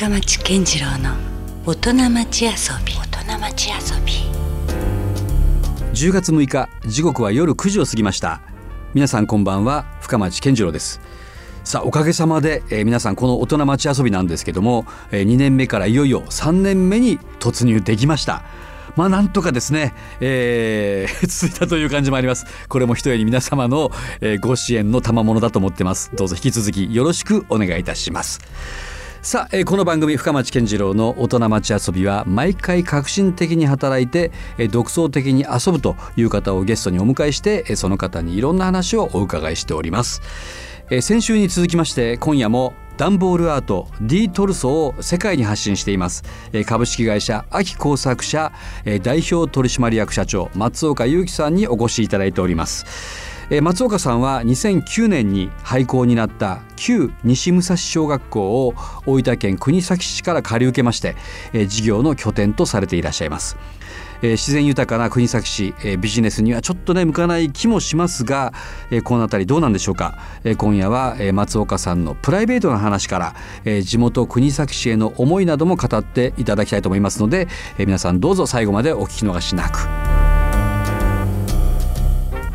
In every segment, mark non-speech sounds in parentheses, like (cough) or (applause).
深町健次郎の大人町遊び。大人町遊び。10月6日時刻は夜9時を過ぎました。皆さんこんばんは深町健次郎です。さあおかげさまで、えー皆さんこの大人町遊びなんですけども、え2年目からいよいよ3年目に突入できました。まあなんとかですね、えー (laughs) 続いたという感じもあります。これもひとえに皆様の、えーご支援の賜物だと思ってます。どうぞ引き続きよろしくお願いいたしますさあ、えーこの番組深町健次郎の大人町遊びは毎回革新的に働いて、えー独創的に遊ぶという方をゲストにお迎えして、えーその方にいろんな話をお伺いしております、えー先週に続きまして今夜も段ボールアート D トルソを世界に発信しています。えー株式会社秋工作社えー代表取締役社長松岡裕樹さんにお越しいただいております。え松岡さんは2009年に廃校になった旧西武蔵小学校を大分県国東市から借り受けまして、え事業の拠点とされていらっしゃいます。え自然豊かな国東市、えビジネスにはちょっとね向かない気もしますが、えこの辺りどうなんでしょうか、え今夜は、え松岡さんのプライベートな話から、え地元国東市への思いなども語っていただきたいと思いますので、え皆さんどうぞ最後までお聞き逃しなく。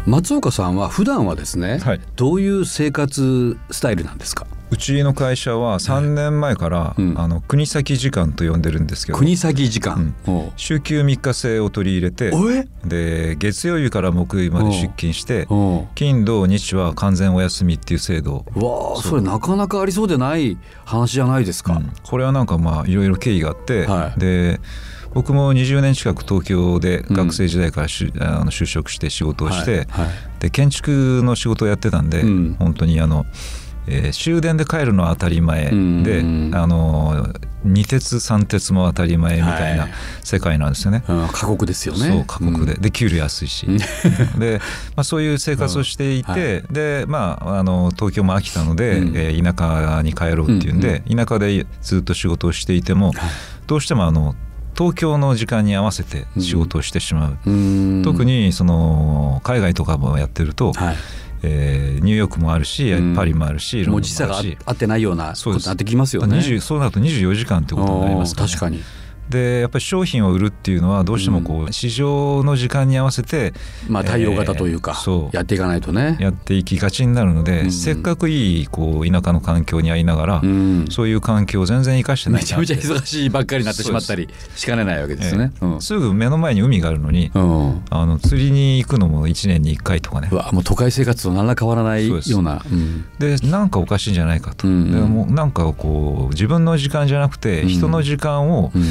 松岡さんは普段はですね、はい。どういう生活スタイルなんですか？うちの会社は3年前から、うん。あの国先時間と呼んでるんですけど。国先時間、おう。週休3日制を取り入れてで月曜日から木曜日まで出勤して金土日は完全お休みっていう制度、うわあそれなかなかありそうでない話じゃないですか、うん。これはなんかまあいろいろ経緯があって、はい。で僕も20年近く東京で学生時代からしゅ、あの就職して仕事をして、はいはい。で建築の仕事をやってたんで、うん。本当にあの、えー終電で帰るのは当たり前で、うん。あの二鉄三鉄も当たり前みたいはない。世界なんですよね。うん過酷ですよね。そう過酷で、うん。で給料安いし。(laughs) で、まあ、そういう生活をしていて、うん。でまああの東京も飽きたので、うん。えー田舎に帰ろうっていうんで、田舎でずっと仕事をしていても、どうしてもあの東京の時間に合わせて仕事をしてしまう。うん。特にその海外とかもやってると、はい。えーニューヨークもあるし、うん。パリもあるしロンドンもう時差が合ってないようなことになってきますよね。20そうなると24時間ってことになりますから、ね、確かにでやっぱり商品を売るっていうのはどうしてもこう、市場の時間に合わせてまあ対応型というか、えーそう。やっていかないとね。やっていきがちになるので、うん。せっかくいいこう田舎の環境にありながら、うん。そういう環境を全然生かしてないなめちゃめちゃ忙しいばっかりになってしまったりしかねないわけですね、えーすぐ目の前に海があるのに、あの釣りに行くのも1年に1回とかね。うわもう都会生活と何ら変わらないような。うん。でなんかおかしいんじゃないかと、うんうん。でもうなんかこう自分の時間じゃなくてうん。人の時間をうん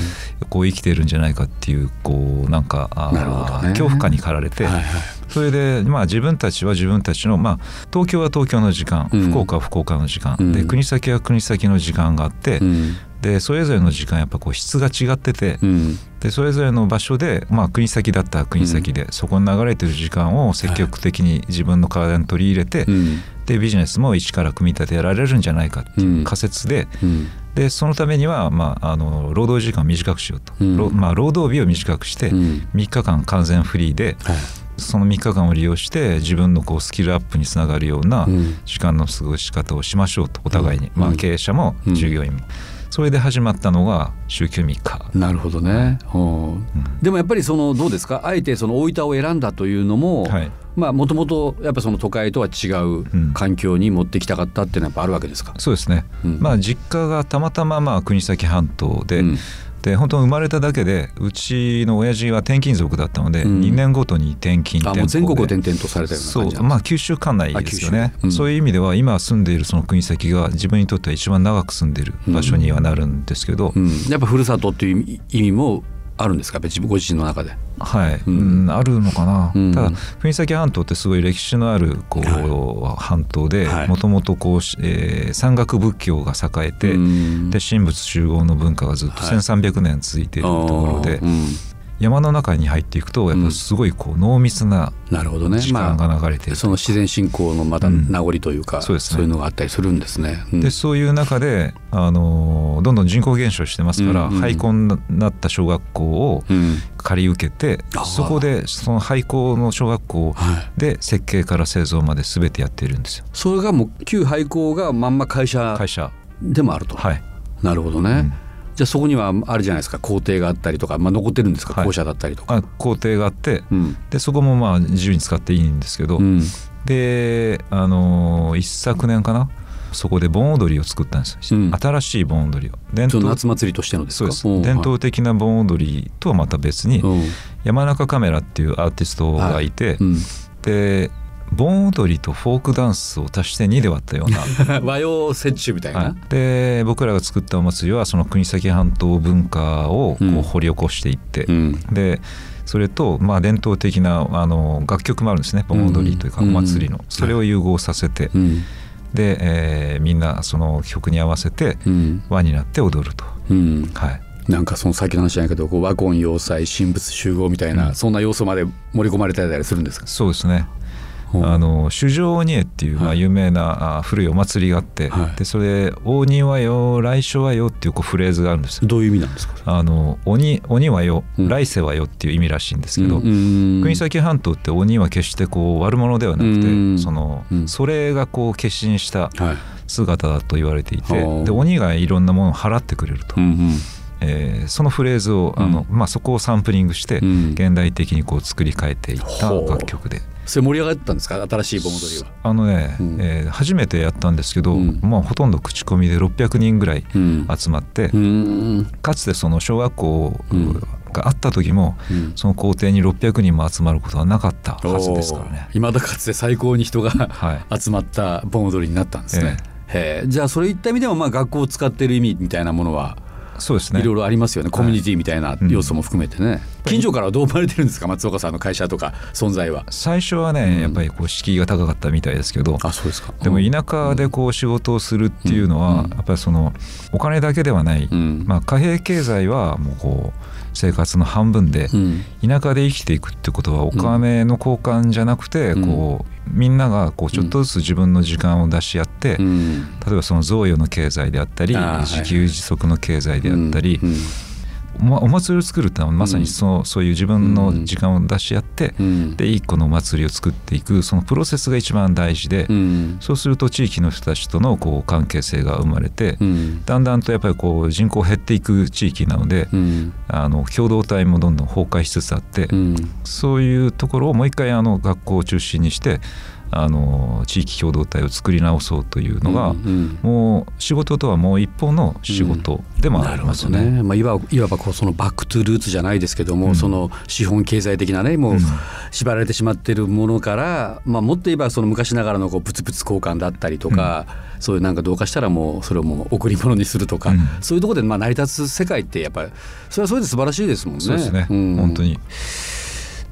こう生きてるんじゃないかっていうこうなんかあね。恐怖感に駆られて、はいはい。それでまあ自分たちは自分たちのまあ東京は東京の時間、うん。福岡は福岡の時間、うん。で国先は国先の時間があって、うん。でそれぞれの時間やっぱこう質が違ってて、うんでそれぞれの場所で、まあ、国先だったら国先で、そこに流れてる時間を積極的に自分の体に取り入れて、うん。でビジネスも一から組み立てられるんじゃないかっていううん。仮説で,、うん。でそのためには、まあ、あの労働時間を短くしようと、まあ、労働日を短くして、うん。3日間完全フリーではい。その3日間を利用して自分のこうスキルアップにつながるようなうん。時間の過ごし方をしましょうとお互いに、うん。まあ、経営者もうん。従業員も、それで始まったのが週休3日。なるほどね、うん。でもやっぱりそのどうですか？あえてその大分を選んだというのも、はい。まあもともとやっぱその都会とは違ううん。環境に持ってきたかったっていうのはやっぱあるわけですか、そうですね、うん。まあ実家がたまたままあ国東半島で、うんで本当生まれただけでうちの親父は転勤族だったので、うん。2年ごとに転勤あもう全国を転々とされたようなそうまあ九州管内ですよね。うん。そういう意味では今住んでいるその国先が自分にとっては一番長く住んでいる場所にはなるんですけど、うん、やっぱふるさとっていう意味もあるんですか？別にご自身の中で。はい、ううんんあるのかな、うん。ただ国東半島ってすごい歴史のあるこう、半島ではい。もともとこう、えー山岳仏教が栄えて、うん。で神仏集合の文化がずっとはい。1300年続いているところで、あーうん山の中に入っていくとやっぱすごいこう濃密ななるほどね。時間が流れている、その自然信仰のまたうん。名残というか、そうですね。いうのがあったりするんですね。うん。でそういう中で、あのーどんどん人口減少してますから、うんうん。廃校になった小学校をうん。借り受けて、そこでその廃校の小学校はい、で設計から製造まで全てやっているんですよ。それがもう旧廃校がまんま会社会社。でもあると。はい。なるほどね。じゃあそこにはあるじゃないですか。校庭があったりとか、まあ、残ってるんですか、はい。校舎だったりとか。あ校庭があってうん。でそこもまあ自由に使っていいんですけど、うん。であのー一昨年かな？そこで盆踊りを作ったんですよ、うん。新しい盆踊りを。伝統夏祭りとしてのですか？そうです。ん伝統的な盆踊りとはまた別にうん山中カメラっていうアーティストがいて、うん。で盆踊りとフォークダンスを足して2で割ったような。(laughs) 和洋折衷みたいな、はい、で僕らが作ったお祭りはその国東半島文化をこう掘り起こしていって、うん。でそれとまあ伝統的なあの楽曲もあるんですね。盆踊りというかおうん祭りの、それを融合させて、うん。で、えーみんなその曲に合わせてうん。輪になって踊ると、うん。はい、なんかその先の話じゃないけどこう和魂要塞神仏集合みたいな、うん。そんな要素まで盛り込まれてたりするんですか、そうですね。うんあの主上鬼会っていうまはい。あ有名なあ古いお祭りがあって、はい。でそれ「鬼はよ来所はよ」っていうこうフレーズがあるんですよ。どういう意味なんですか？あの鬼鬼はようん。来世はよっていう意味らしいんですけど、うん国東半島って鬼は決してこう悪者ではなくて、うんそのうん。それがこう化身したはい。姿だと言われていて、はあで鬼がいろんなものを払ってくれると、うんうん。えーそのフレーズをあの、まあ、そこをサンプリングして、うん。現代的にこう作り変えていった楽曲で。それ盛り上がったんですか？新しい盆踊りは。あのね、うん。えー初めてやったんですけど、うん。まあ、ほとんど口コミで600人ぐらいうん。集まって、うんかつてその小学校うんがあった時も、うん。その校庭に600人も集まることはなかったはずですからね。いまだかつて最高に人がはい。集まった盆踊りになったんですね。へえじゃあそれいった意味でもまあ学校を使ってる意味みたいなものはそうですね。いろいろありますよね。コミュニティみたいな要素も含めてね、近所からはどう思われてるんですか？松岡さんの会社とか存在は。最初はね、うん。やっぱりこう敷居が高かったみたいですけど。あそうですか。でも田舎でこう仕事をするっていうのは、うん。やっぱりそのお金だけではない、うん。まあ、貨幣経済はもうこう生活の半分で、うん。田舎で生きていくってことはお金の交換じゃなくて、うん。こうみんながこうちょっとずつ自分の時間を出し合って、うん。例えばその贈与の経済であったり自給自足の経済であったり、お祭りを作るってのはまさにそう,、そういう自分の時間を出し合って、うん。で一個のお祭りを作っていくそのプロセスが一番大事で、うん。そうすると地域の人たちとのこう関係性が生まれて、うん。だんだんとやっぱりこう人口減っていく地域なので、うん。あの共同体もどんどん崩壊しつつあって、うん。そういうところをもう一回あの学校を中心にしてあの地域共同体を作り直そうというのが、うんもう仕事とはもう一方の仕事でもありますよね。なるほどね、まあ、いわいわばこうそのバックトゥルーツじゃないですけども、うん。その資本経済的なねもううん。縛られてしまっているものから、まあ、もっと言えばその昔ながらのこう物々交換だったりとか、そういうなんかどうかしたらもうそれをもう贈り物にするとか、うん。そういうところでまあ成り立つ世界ってやっぱりそれはそれで素晴らしいですもんね。そうですね、ん。本当に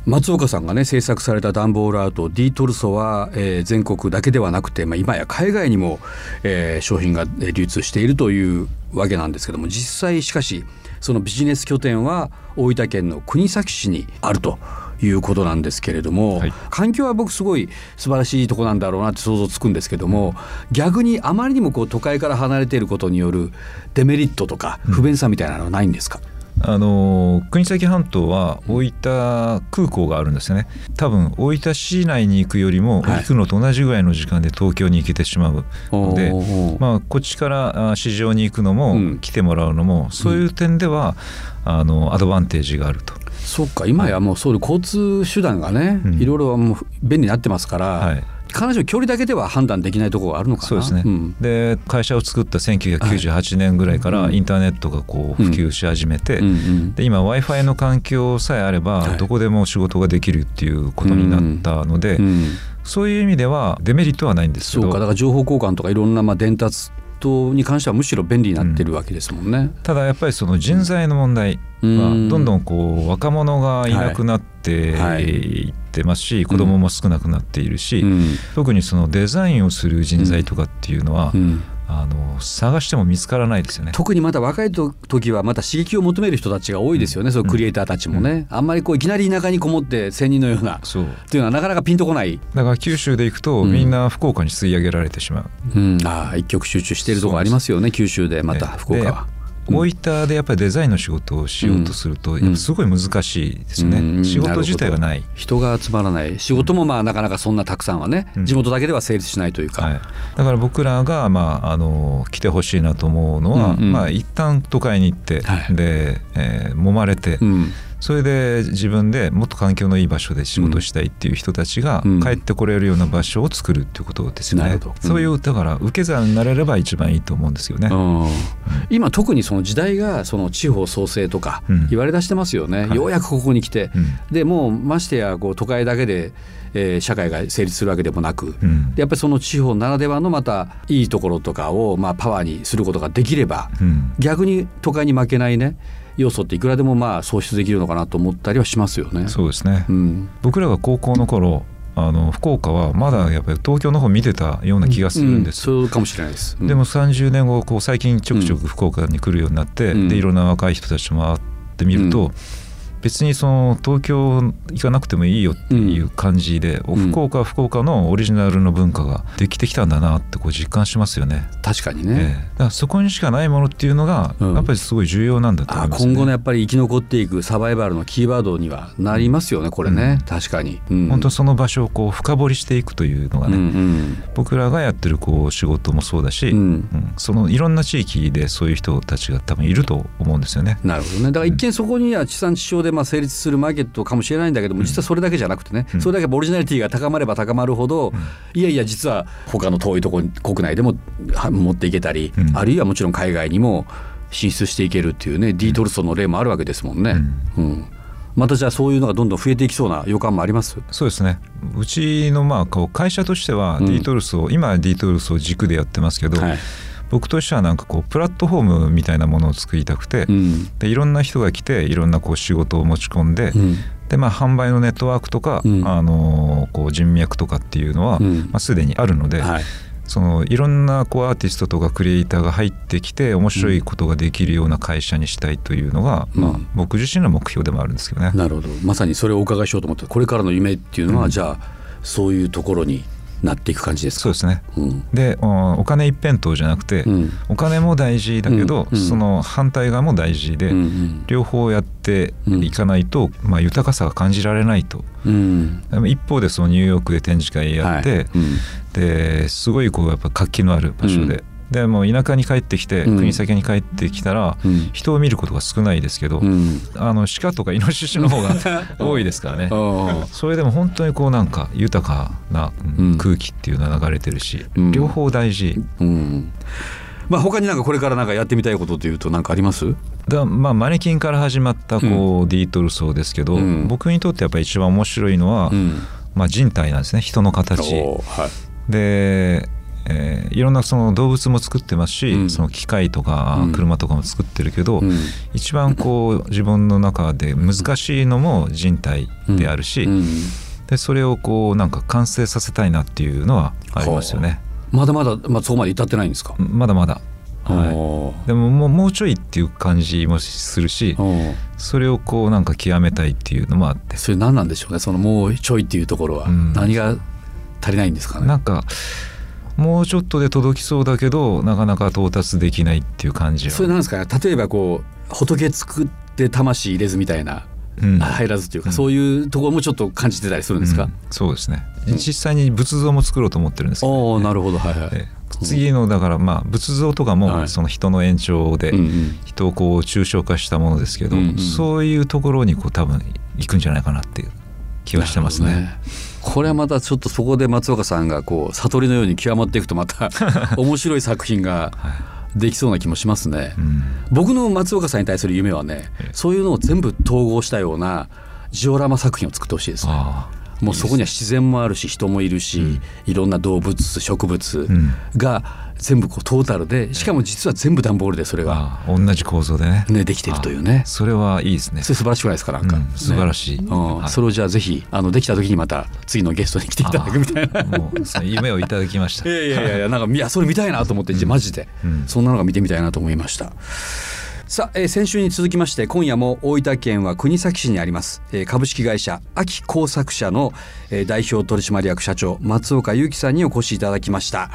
松岡さんがね制作された段ボールアート D トルソは、えー全国だけではなくて、まあ、今や海外にも、えー商品がえー流通しているというわけなんですけども実際しかしそのビジネス拠点は大分県の国東市にあるということなんですけれども、はい。環境は僕すごい素晴らしいとこなんだろうなって想像つくんですけども逆にあまりにもこう都会から離れていることによるデメリットとか不便さみたいなのはないんですか、あの国東半島は大分空港があるんですよね。多分大分市内に行くよりもはい。行くのと同じぐらいの時間で東京に行けてしまうので、まあ、こっちからあ市場に行くのも、うん。来てもらうのもそういう点では、あのアドバンテージがあると。そうか。今やもうそういう交通手段がね、うん。いろいろもう便利になってますから、はい必ずしも距離だけでは判断できないところがあるのかな。そうですね、ん。で会社を作った1998年ぐらいからうん。インターネットがこう普及し始めて、うん。うん。で今 w i f i の環境さえあればはい。どこでも仕事ができるっていうことになったので、うん。そういう意味ではデメリットはないんですけど。そうか。だから情報交換とかいろんなまあ伝達等に関してはむしろ便利になってるわけですもんね。ただやっぱりその人材の問題はうん。どんどんこう若者がいなくなってはいいってますし子供も少なくなっているし、うん。特にそのデザインをする人材とかっていうのは、うんあの探しても見つからないですよね。特にまた若いと時はまた刺激を求める人たちが多いですよね、そういうクリエイターたちもね、あんまりこういきなり田舎にこもって仙人のようなそう。っていうのはなかなかピンとこない、だから九州で行くとうん。みんな福岡に吸い上げられてしまう。うん、ああ一極集中しているところありますよね九州でまたね福岡は。大分でやっぱりデザインの仕事をしようとすると、すごい難しいですよね、うん。仕事自体がない。人が集まらない。仕事もまあなかなかそんなたくさんはね、うん。地元だけでは成立しないというか、はい、だから僕らが、まあ、あの来てほしいなと思うのは、うんうん。まあ一旦都会に行って、はい。で、えー揉まれて、うんそれで自分でもっと環境のいい場所で仕事したいっていう人たちがうん。帰ってこれるような場所を作るっていうことですよね。うん。そういうだから受け皿になれれば一番いいと思うんですよね。うん。今特にその時代がその地方創生とかうん。言われ出してますよね、はい。ようやくここに来て、うん。でもうましてやこう都会だけで、えー社会が成立するわけでもなく、やっぱりその地方ならではのまたいいところとかをまあパワーにすることができればうん。逆に都会に負けないね要素っていくらでもまあ創出できるのかなと思ったりはしますよね。そうですね、うん。僕らが高校の頃あの福岡はまだやっぱり東京の方見てたような気がするんです。ようんそうかもしれないです。うん。でも30年後こう最近ちょくちょく福岡に来るようになって、うん。でいろんな若い人たちも会ってみると、うん別にその東京行かなくてもいいよっていう感じで、うん。福岡は福岡のオリジナルの文化ができてきたんだなってこう実感しますよね。確かにええ。ね。だからそこにしかないものっていうのがうん。やっぱりすごい重要なんだと思あいます、ね。今後のやっぱり生き残っていくサバイバルのキーワードにはなりますよねこれね、うん確かに。うん。本当その場所をこう深掘りしていくというのがうんうね、ん。僕らがやってるこう仕事もそうだし、うん。うん。そのいろんな地域でそういう人たちが多分いると思うんですよね。なるほどね。だから一見そこには地産地消でまあ成立するマーケットかもしれないんだけども実はそれだけじゃなくてね、うん。それだけオリジナリティが高まれば高まるほど、いやいや実は他の遠いところ国内でもは持っていけたり、うん。あるいはもちろん海外にも進出していけるっていうね、ディートルソンの例もあるわけですもんね。うん。またじゃあそういうのがどんどん増えていきそうな予感もあります？そうですね。うちのまあこう会社としてはうん。D トルスを、今は D トルスを軸でやってますけど、はい僕としてはなんかこうプラットフォームみたいなものを作りたくて、うん。でいろんな人が来ていろんなこう仕事を持ち込んで、うん。でまあ販売のネットワークとか、うん。あのこう人脈とかっていうのは、うん。まあ、すでにあるので、はい。そのいろんなこうアーティストとかクリエイターが入ってきて面白いことができるような会社にしたいというのが、うん。まあ、僕自身の目標でもあるんですけどね。なるほど。まさにそれをお伺いしようと思ってこれからの夢っていうのは、うん。じゃあそういうところになっていく感じですか？そうですね。うん。でおお金一辺倒じゃなくて、うん。お金も大事だけど、うん。うん。その反対側も大事で、うん両方やっていかないと、まあ、豊かさが感じられないと。一方でそのニューヨークで展示会やって、はい。うん。ですごいこうやっぱ活気のある場所で、でもう田舎に帰ってきて、うん。国先に帰ってきたら、うん。人を見ることが少ないですけど、うん。あの鹿とかイノシシの方が (laughs) 多いですからね。あそれでも本当にこうなんか豊かな、空気っていうのは流れてるし、うん。両方大事。まあ他になんかこれからなんかやってみたいことというと何かあります？だまあマネキンから始まったこう、ディートルソーですけど、うん。僕にとってやっぱり一番面白いのは、うん。まあ、人体なんですね。人の形。はい。で、えーいろんなその動物も作ってますし、うん。その機械とかうん。車とかも作ってるけど、うん。一番こう (laughs) 自分の中で難しいのも人体であるし、うん。でそれをこうなんか完成させたいなっていうのはありますよね。まだまだ、まあ、そこまで至ってないんですか、まだまだ、はい、でももうもうちょいっていう感じもするしそれをこうなんか極めたいっていうのもあって。それ何なんでしょうね？そのもうちょいっていうところは、うん。何が足りないんですかね？なんかもうちょっとで届きそうだけどなかなか到達できないっていう感じは。それなんですか？ね例えばこう仏作って魂入れずみたいな、うん。入らずというか、うん。そういうところもちょっと感じてたりするんですか、うん。そうですね。実際に仏像も作ろうと思ってるんですけど、おおなるほど。はいはい、ええ。次のだからまあ仏像とかはい。もその人の延長で人をこう抽象化したものですけど、うんうん。そういうところにこう多分行くんじゃないかなっていう気はしてますね。これはまたちょっとそこで松岡さんがこう悟りのように極まっていくとまた (laughs) 面白い作品ができそうな気もしますね。うん僕の松岡さんに対する夢はねええそういうのを全部統合したようなジオラマ作品を作ってほしいですね。あもうそこには自然もあるし人もいるし、うん。いろんな動物植物うん。が全部こうトータルでしかも実は全部段ボールでそれが、あ同じ構造でね。ね、できてるというね。あそれはいいですね。それ素晴らしくないですかなんか、うん素晴らしい。ねうん。はい。それをじゃあぜひあのできた時にまた次のゲストに来ていただくみたいな。もうその夢をいただきました。(laughs) いやいやいやいやなんかいやそれ見たいなと思って、じゃあマジで、うん。そんなのが見てみたいなと思いました。さあ、えー先週に続きまして今夜も大分県は国東市にあります、えー株式会社秋工作社の、えー代表取締役社長松岡裕樹さんにお越しいただきました。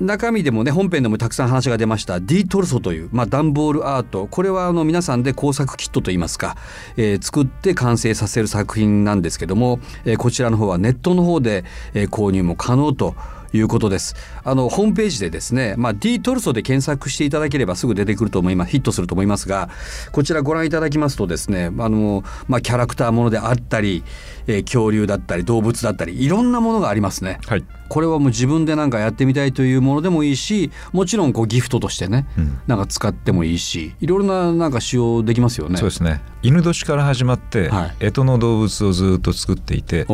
中身でもね本編でもたくさん話が出ましたディトルソという、まあ、段ボールアート。これはあの皆さんで工作キットといいますか、えー、作って完成させる作品なんですけども、えー、こちらの方はネットの方で、えー、購入も可能ということです。あのホームページでですね、まあ、D トルソで検索していただければすぐ出てくると思いますヒットすると思いますがこちらご覧いただきますとですねあの、まあ、キャラクターものであったり、えー、恐竜だったり動物だったりいろんなものがありますね。はい、これはもう自分で何かやってみたいというものでもいいしもちろんこうギフトとしてね、うん、なんか使ってもいいしいろいろななんか使用できますよね。そうですね犬年から始まって、はい、干支の動物をずっと作っていて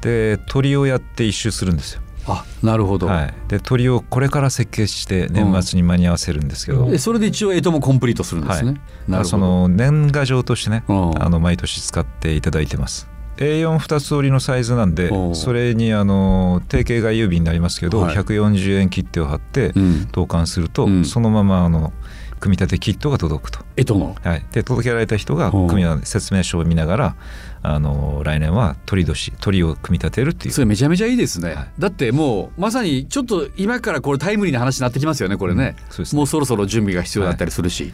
で鳥をやって一周するんですよ。あなるほど、はい、で鳥をこれから設計して年末に間に合わせるんですけど、うん、それで一応干支もコンプリートするんですね、はい、その年賀状としてね、あの毎年使っていただいてます。A42 つ折りのサイズなんでそれにあの定型外郵便になりますけど、はい、140円切手を貼って投函すると、うん、そのままあの組み立てキットが届くと。えとの、はい、で届けられた人が組み立て説明書を見ながらあの来年は鳥年鳥を組み立てるっていう。それめちゃめちゃいいですね、はい、だってもうまさにちょっと今からこれタイムリーな話になってきますよねこれね。うんうね、もうそろそろ準備が必要だったりするし。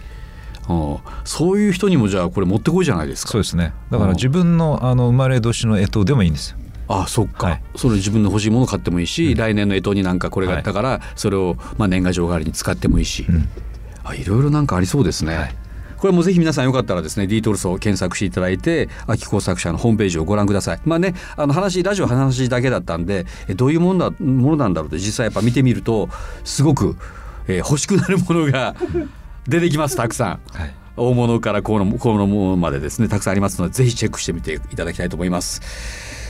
はい。そういう人にもじゃあこれ持ってこいじゃないですか。そうですね。だから自分のあの生まれ年の干支でもいいんですよ。あそっか、はい、それ自分の欲しいもの買ってもいいし、うん、来年の干支になんかこれがあったから、それをまあ年賀状代わりに使ってもいいし、うん、あいろいろなんかありそうですね。はいこれもぜひ皆さんよかったらですね D トルソを検索していただいて秋工作者のホームページをご覧くださいまあねあの話ラジオ話だけだったんでどういうものだものなんだろうって実際やっぱ見てみるとすごく、えー、欲しくなるものが (laughs) 出てきますたくさん。はい大物からこのこのものまでですねたくさんありますのでぜひチェックしてみていただきたいと思います。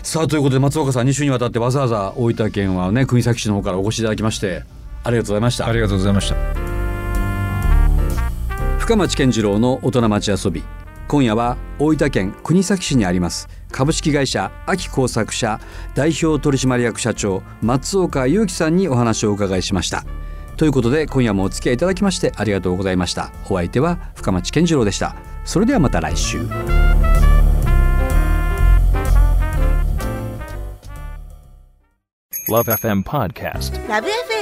さあということで松岡さん2週にわたってわざわざ大分県はね国東市の方からお越しいただきましてありがとうございました。ありがとうございました。深町健次郎の大人町遊び。今夜は大分県国東市にあります。株式会社秋工作社代表取締役社長松岡裕樹さんにお話をお伺いしました。ということで今夜もお付き合いいただきましてありがとうございました。お相手は深町健次郎でした。それではまた来週。LoveFM Podcast